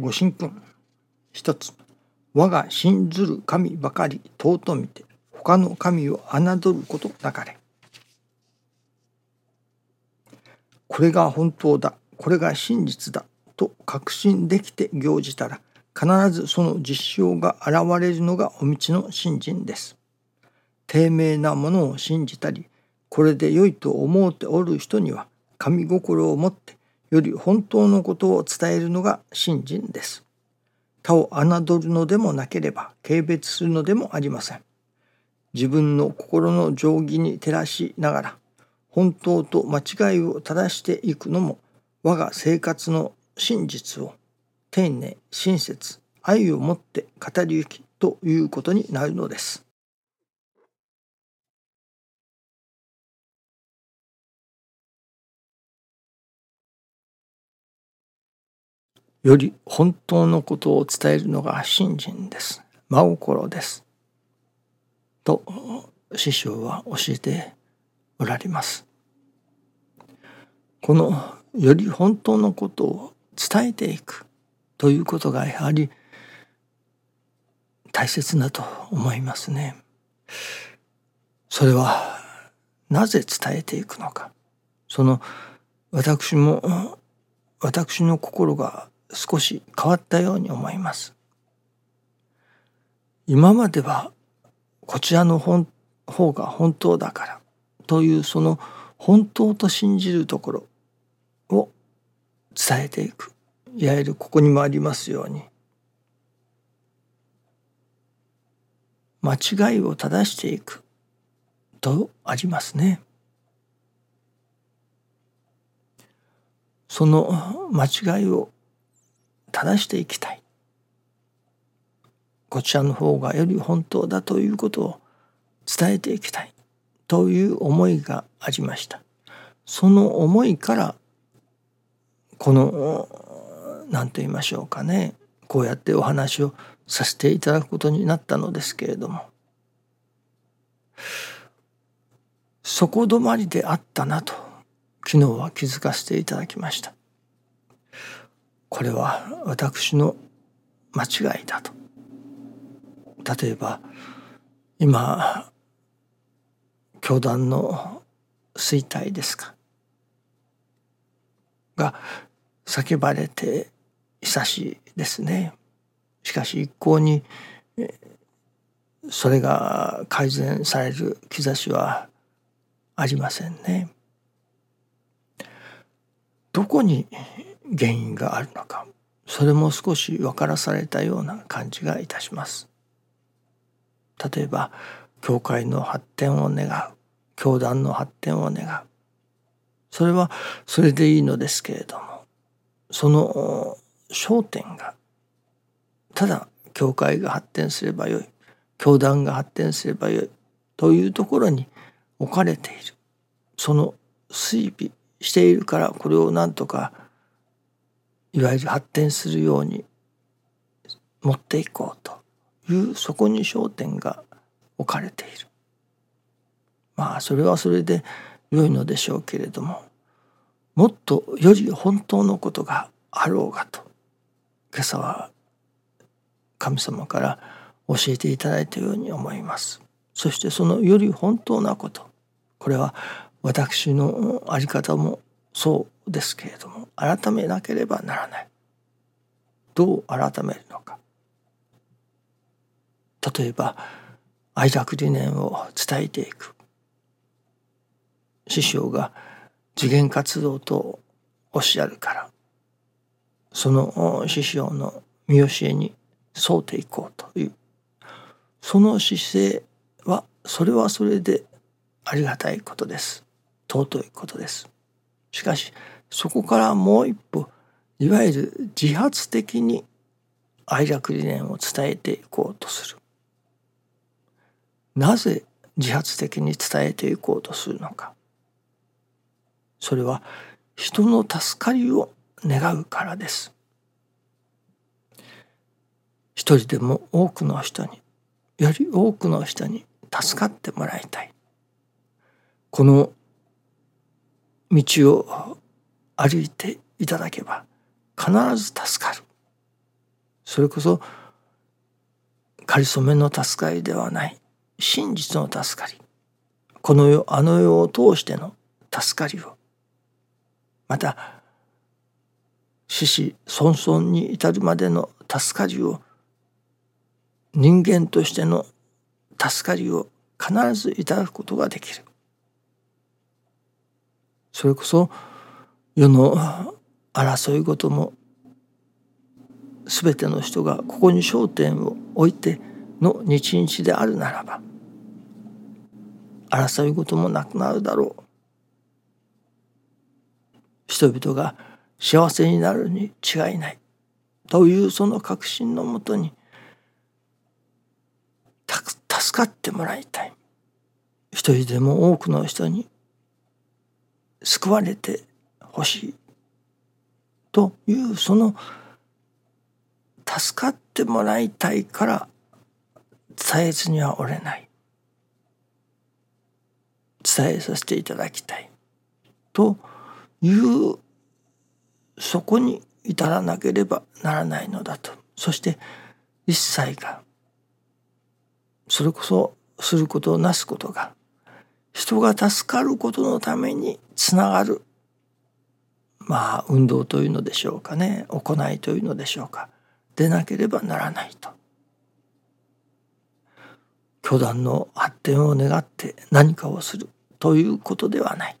ご神君。一つ。我が信ずる神ばかり尊みて他の神を侮ることなかれ。これが本当だ。これが真実だ。と確信できて行じたら必ずその実証が現れるのがお道の信心です。低迷なものを信じたりこれで良いと思うておる人には神心を持ってより本当のことを伝えるのが信心です。他を侮るのでもなければ軽蔑するのでもありません。自分の心の定規に照らしながら本当と間違いを正していくのも我が生活の真実を丁寧親切愛をもって語り行きということになるのです。より本当のことを伝えるのが信心です。真心です。と師匠は教えておられます。このより本当のことを伝えていくということがやはり大切だと思いますね。それはなぜ伝えていくのかその私も私の心が少し変わったように思います。今まではこちらの本方が本当だからというその本当と信じるところを伝えていくいわゆるここにもありますように間違いを正していくとありますね。その間違いを正していきたい。こちらの方がより本当だということを伝えていきたいという思いがありました。その思いからこの何と言いましょうかね。こうやってお話をさせていただくことになったのですけれども。そこ止まりであったなと昨日は気づかせていただきました。これは私の間違いだと。例えば今教団の衰退ですか？が叫ばれて久しいですね。しかし一向にそれが改善される兆しはありませんね。どこに原因があるのか。それも少し分からされたような感じがいたします。例えば教会の発展を願う。教団の発展を願う。それはそれでいいのですけれどもその焦点がただ教会が発展すればよい。教団が発展すればよい。というところに置かれている。その追尾しているからこれをなんとかいわゆる発展するように持っていこうというそこに焦点が置かれている。まあそれはそれで良いのでしょうけれどももっとより本当のことがあろうがと今朝は神様から教えていただいたように思います。そしてそのより本当なことこれは私の在り方もそうですけれども改めなければならない。どう改めるのか。例えば愛楽理念を伝えていく。師匠が次元活動とおっしゃるからその師匠の見教えに沿うていこうという。その姿勢はそれはそれでありがたいことです。尊いことです。しかしそこからもう一歩いわゆる自発的に愛楽理念を伝えていこうとする。なぜ自発的に伝えていこうとするのか。それは人の助かりを願うからです。一人でも多くの人により多くの人に助かってもらいたい。この道を歩いていただけば必ず助かる。それこそかりそめの助かりではない真実の助かり。この世あの世を通しての助かりをまた死死孫孫に至るまでの助かりを人間としての助かりを必ずいただくことができる。それこそ世の争い事も全ての人がここに焦点を置いての日々であるならば争い事もなくなるだろう。人々が幸せになるに違いない。というその確信のもとに助かってもらいたい。一人でも多くの人に救われてほしいというその助かってもらいたいから伝えずにはおれない。伝えさせていただきたいというそこに至らなければならないのだと。そして一切がそれこそすることなすことが人が助かることのためにつながるまあ運動というのでしょうかね行いというのでしょうかでなければならないと。教団の発展を願って何かをするということではない。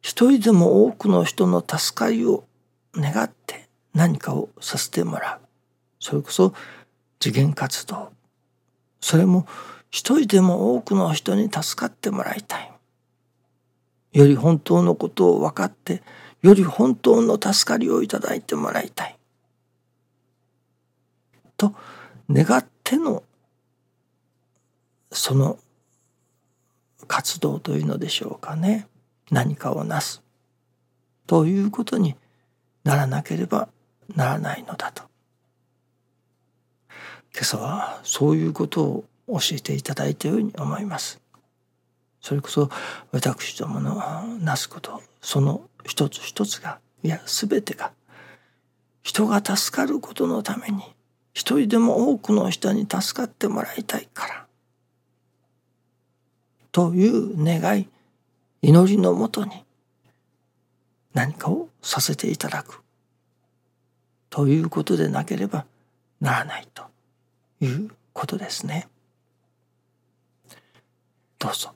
一人でも多くの人の助かりを願って何かをさせてもらう。それこそ次元活動。それも一人でも多くの人に助かってもらいたい。より本当のことを分かってより本当の助かりをいただいてもらいたい。と願ってのその活動というのでしょうかね。何かをなす。ということにならなければならないのだと。今朝はそういうことを教えていただいたように思います。それこそ私どものなすことその一つ一つがいや全てが人が助かることのために一人でも多くの人に助かってもらいたいからという願い祈りのもとに何かをさせていただくということでなければならないということですね。どうぞ